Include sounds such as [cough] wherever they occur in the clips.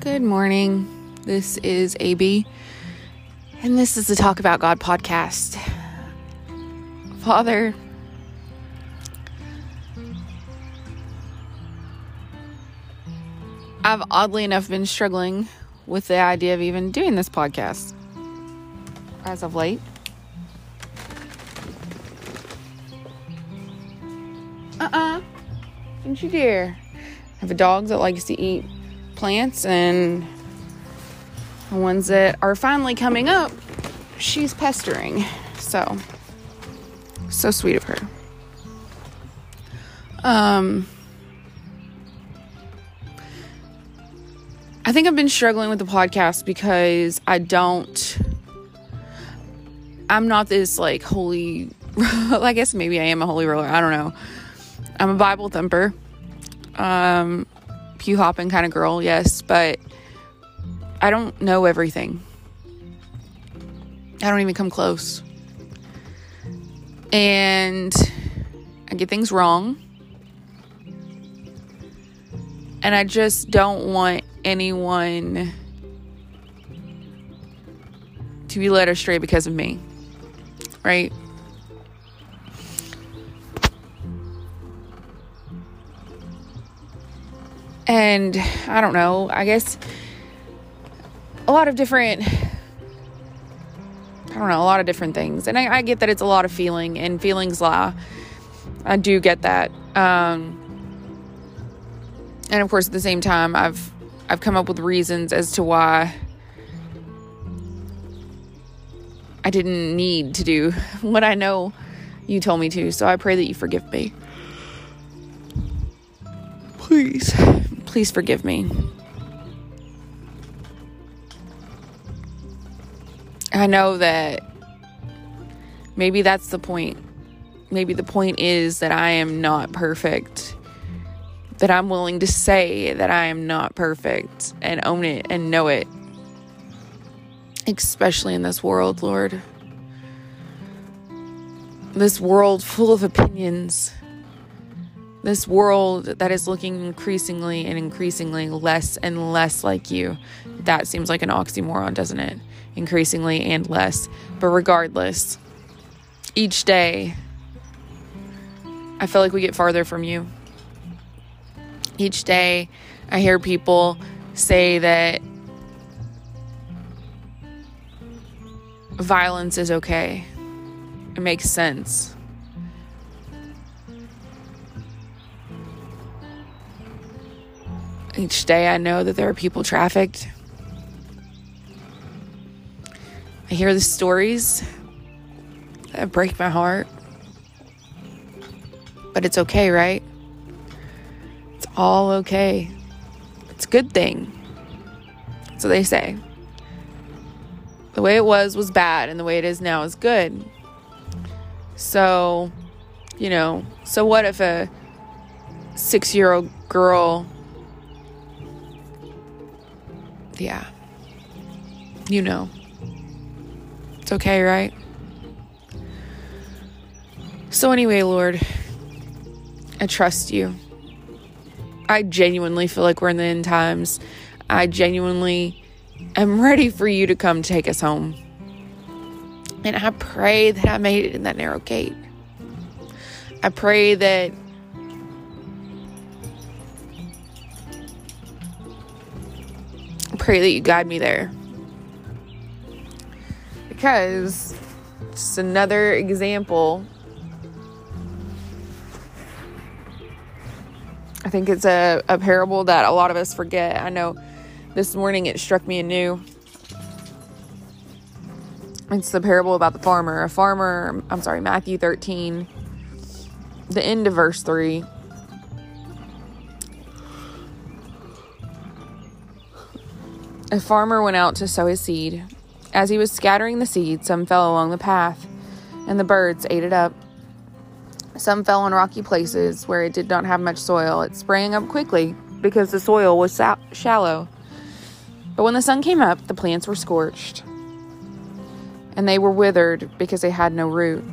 Good morning. This is AB, and this is the Talk About God podcast. Father, I've oddly enough been struggling with the idea of even doing this podcast as of late. Uh uh-uh. uh. Don't you dare. I have a dog that likes to eat plants and the ones that are finally coming up, she's pestering. So, so sweet of her. Um, I think I've been struggling with the podcast because I don't, I'm not this like holy, [laughs] I guess maybe I am a holy roller. I don't know. I'm a Bible thumper. Um, pew hopping kind of girl, yes, but I don't know everything. I don't even come close. And I get things wrong. And I just don't want anyone to be led astray because of me. Right? And I don't know, I guess a lot of different I don't know, a lot of different things. And I, I get that it's a lot of feeling and feelings lie. I do get that. Um, and of course at the same time I've I've come up with reasons as to why I didn't need to do [laughs] what I know you told me to. So I pray that you forgive me. Please. Please forgive me. I know that maybe that's the point. Maybe the point is that I am not perfect. That I'm willing to say that I am not perfect and own it and know it. Especially in this world, Lord. This world full of opinions this world that is looking increasingly and increasingly less and less like you. That seems like an oxymoron, doesn't it? Increasingly and less. But regardless, each day, I feel like we get farther from you. Each day, I hear people say that violence is okay. It makes sense. Each day I know that there are people trafficked. I hear the stories that break my heart. But it's okay, right? It's all okay. It's a good thing. So they say. The way it was was bad, and the way it is now is good. So, you know, so what if a six year old girl yeah. You know. It's okay, right? So, anyway, Lord, I trust you. I genuinely feel like we're in the end times. I genuinely am ready for you to come take us home. And I pray that I made it in that narrow gate. I pray that pray that you guide me there. Because just another example. I think it's a, a parable that a lot of us forget. I know this morning it struck me anew. It's the parable about the farmer. A farmer, I'm sorry, Matthew 13, the end of verse 3 A farmer went out to sow his seed. As he was scattering the seed, some fell along the path, and the birds ate it up. Some fell on rocky places where it did not have much soil. It sprang up quickly because the soil was shallow. But when the sun came up, the plants were scorched, and they were withered because they had no root.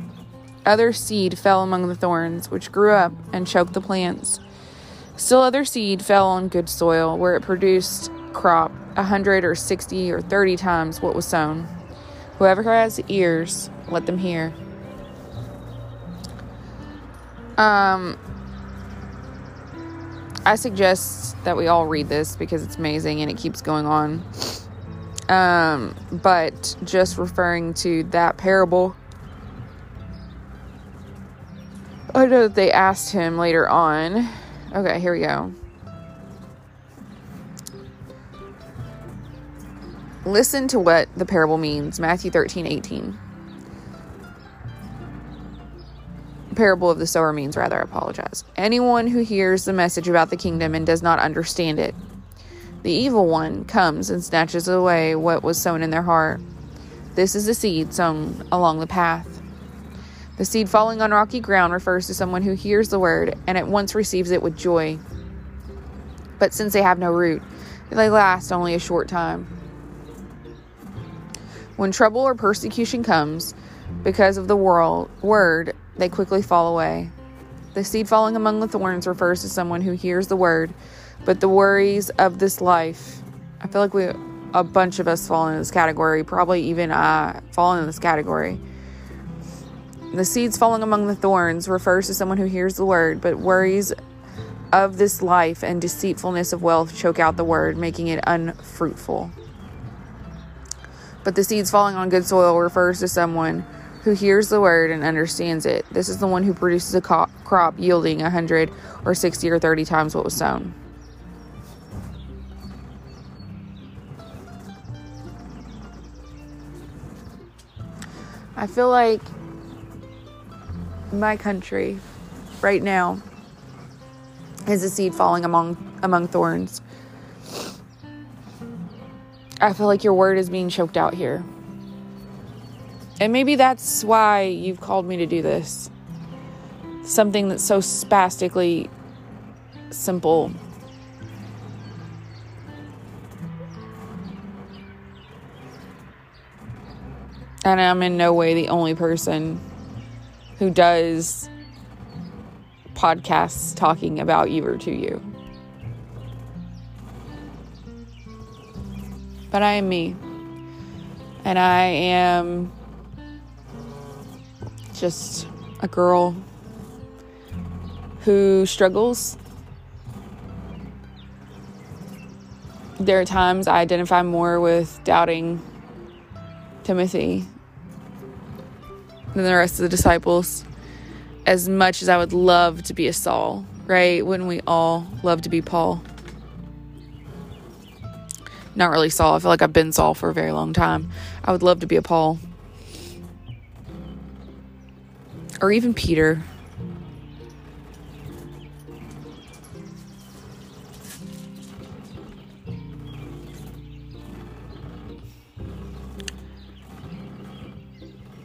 Other seed fell among the thorns, which grew up and choked the plants. Still, other seed fell on good soil, where it produced crop a hundred or sixty or thirty times what was sown. Whoever has ears, let them hear. Um, I suggest that we all read this because it's amazing and it keeps going on. Um, but just referring to that parable, I know that they asked him later on. Okay, here we go. Listen to what the parable means Matthew 13 18. Parable of the sower means, rather, I apologize. Anyone who hears the message about the kingdom and does not understand it, the evil one comes and snatches away what was sown in their heart. This is the seed sown along the path. The seed falling on rocky ground refers to someone who hears the word and at once receives it with joy. But since they have no root, they last only a short time. When trouble or persecution comes because of the world, word, they quickly fall away. The seed falling among the thorns refers to someone who hears the word, but the worries of this life, I feel like we a bunch of us fall in this category, probably even I fall in this category. The seeds falling among the thorns refers to someone who hears the word, but worries of this life and deceitfulness of wealth choke out the word, making it unfruitful. But the seeds falling on good soil refers to someone who hears the word and understands it. This is the one who produces a co- crop yielding a 100 or 60 or 30 times what was sown. I feel like my country right now is a seed falling among among thorns. I feel like your word is being choked out here. And maybe that's why you've called me to do this. Something that's so spastically simple. And I'm in no way the only person who does podcasts talking about you or to you. But I am me. And I am just a girl who struggles. There are times I identify more with doubting Timothy than the rest of the disciples. As much as I would love to be a Saul, right? Wouldn't we all love to be Paul? Not really Saul. I feel like I've been Saul for a very long time. I would love to be a Paul. Or even Peter.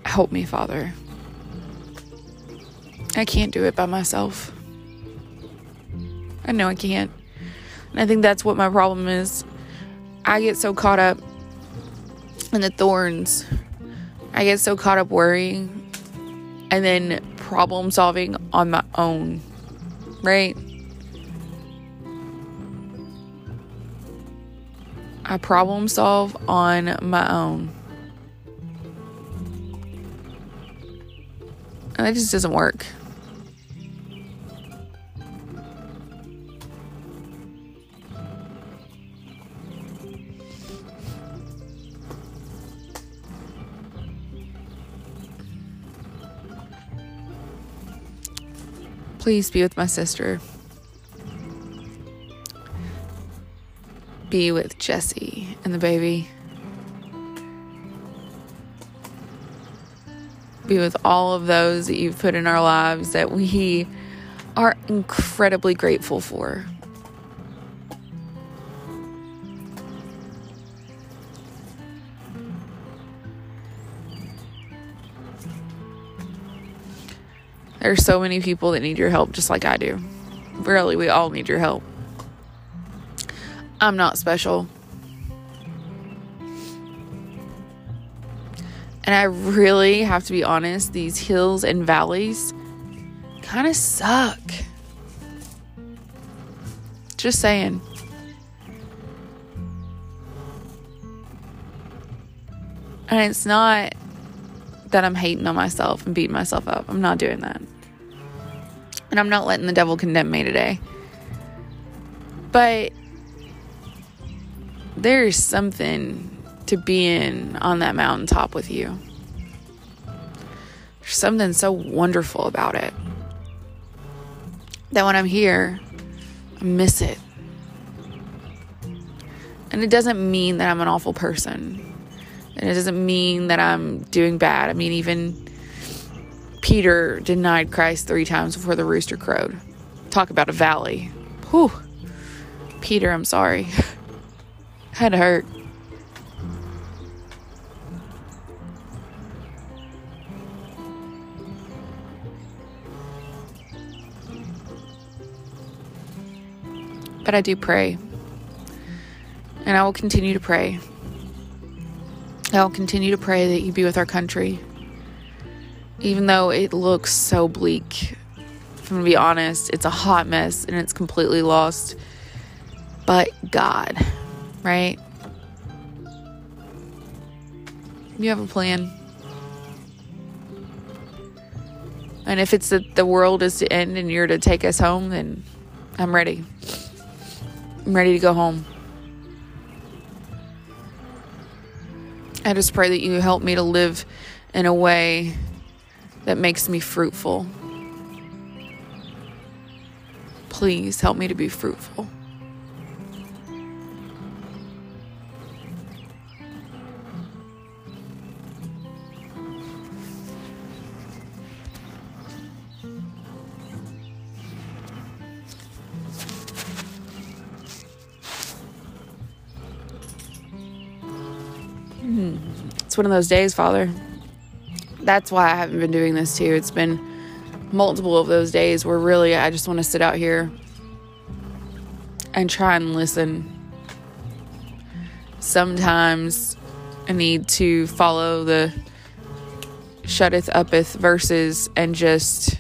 Help me, Father. I can't do it by myself. I know I can't. And I think that's what my problem is. I get so caught up in the thorns. I get so caught up worrying and then problem solving on my own. Right? I problem solve on my own. And that just doesn't work. Please be with my sister. Be with Jesse and the baby. be with all of those that you've put in our lives that we are incredibly grateful for. There's so many people that need your help just like I do. Really, we all need your help. I'm not special. And I really have to be honest, these hills and valleys kind of suck. Just saying. And it's not that I'm hating on myself and beating myself up. I'm not doing that. And I'm not letting the devil condemn me today. But there's something to being on that mountaintop with you. There's something so wonderful about it that when I'm here, I miss it. And it doesn't mean that I'm an awful person. And it doesn't mean that I'm doing bad. I mean, even Peter denied Christ three times before the rooster crowed. Talk about a valley. Whew. Peter, I'm sorry. [laughs] Had hurt. But I do pray. And I will continue to pray. I will continue to pray that you be with our country. Even though it looks so bleak. If I'm to be honest, it's a hot mess and it's completely lost. But God, right? You have a plan. And if it's that the world is to end and you're to take us home, then I'm ready. I'm ready to go home. I just pray that you help me to live in a way that makes me fruitful. Please help me to be fruitful. Hmm. It's one of those days, Father. That's why I haven't been doing this too. It's been multiple of those days where really I just want to sit out here and try and listen. Sometimes I need to follow the shutteth uppeth verses and just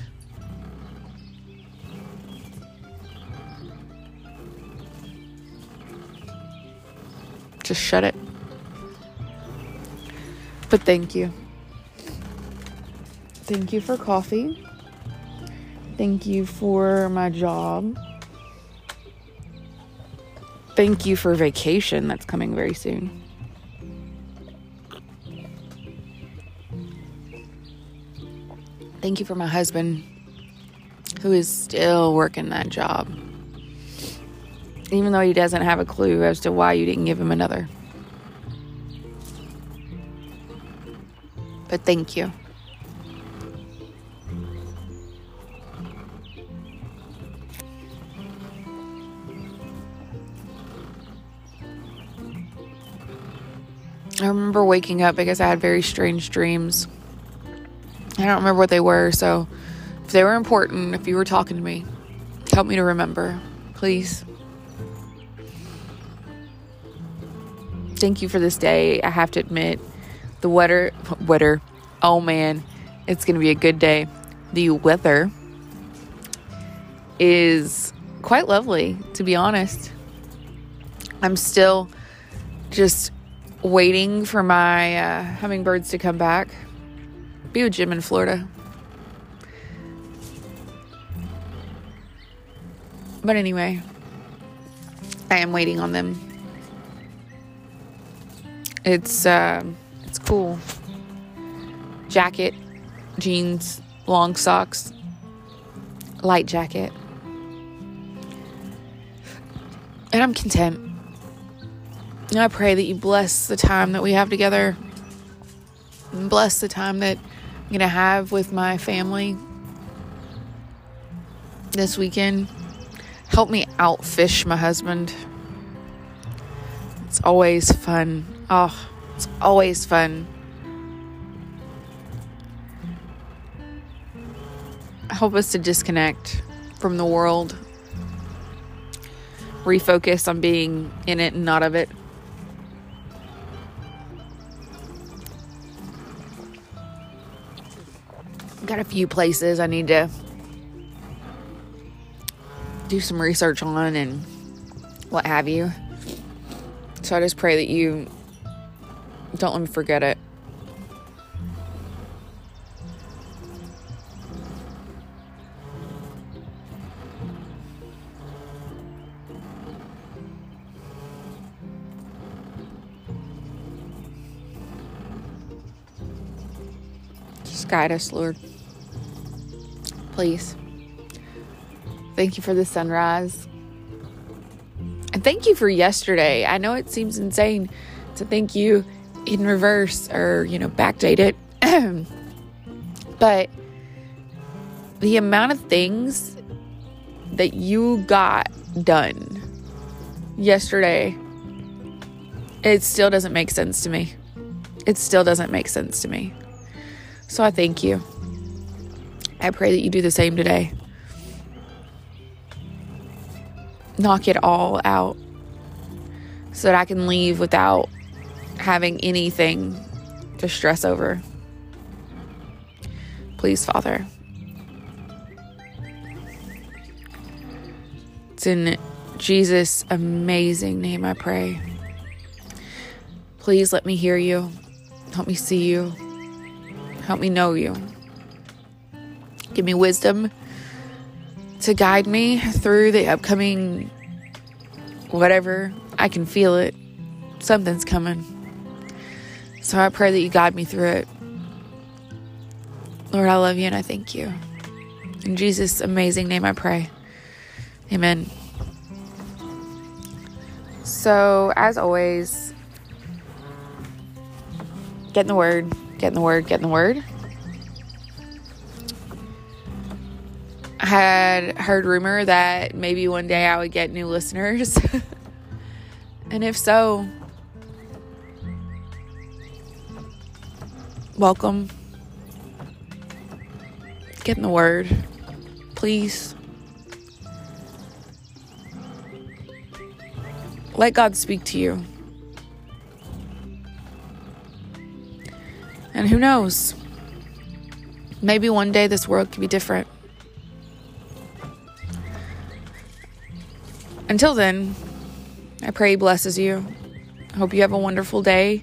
just shut it. But thank you. Thank you for coffee. Thank you for my job. Thank you for vacation that's coming very soon. Thank you for my husband who is still working that job. Even though he doesn't have a clue as to why you didn't give him another. But thank you. I remember waking up because I had very strange dreams. I don't remember what they were, so if they were important, if you were talking to me, help me to remember, please. Thank you for this day. I have to admit, the weather, weather, oh man, it's going to be a good day. The weather is quite lovely, to be honest. I'm still just waiting for my uh, hummingbirds to come back. Be with Jim in Florida. But anyway, I am waiting on them. It's uh, it's cool. Jacket, jeans, long socks, light jacket. And I'm content. And I pray that you bless the time that we have together. And bless the time that I'm going to have with my family this weekend. Help me outfish my husband. It's always fun. Oh, it's always fun. Help us to disconnect from the world, refocus on being in it and not of it. few places I need to do some research on and what have you. So I just pray that you don't let me forget it. guide us, Lord. Please. Thank you for the sunrise. And thank you for yesterday. I know it seems insane to thank you in reverse or, you know, backdate it. [clears throat] but the amount of things that you got done yesterday, it still doesn't make sense to me. It still doesn't make sense to me. So I thank you. I pray that you do the same today. Knock it all out so that I can leave without having anything to stress over. Please, Father. It's in Jesus' amazing name I pray. Please let me hear you. Help me see you. Help me know you. Give me wisdom to guide me through the upcoming whatever. I can feel it. Something's coming. So I pray that you guide me through it. Lord, I love you and I thank you. In Jesus' amazing name I pray. Amen. So, as always, get in the word, get in the word, get in the word. Had heard rumor that maybe one day I would get new listeners. [laughs] and if so, welcome. Get in the word, please. Let God speak to you. And who knows? Maybe one day this world could be different. Until then, I pray He blesses you. I hope you have a wonderful day.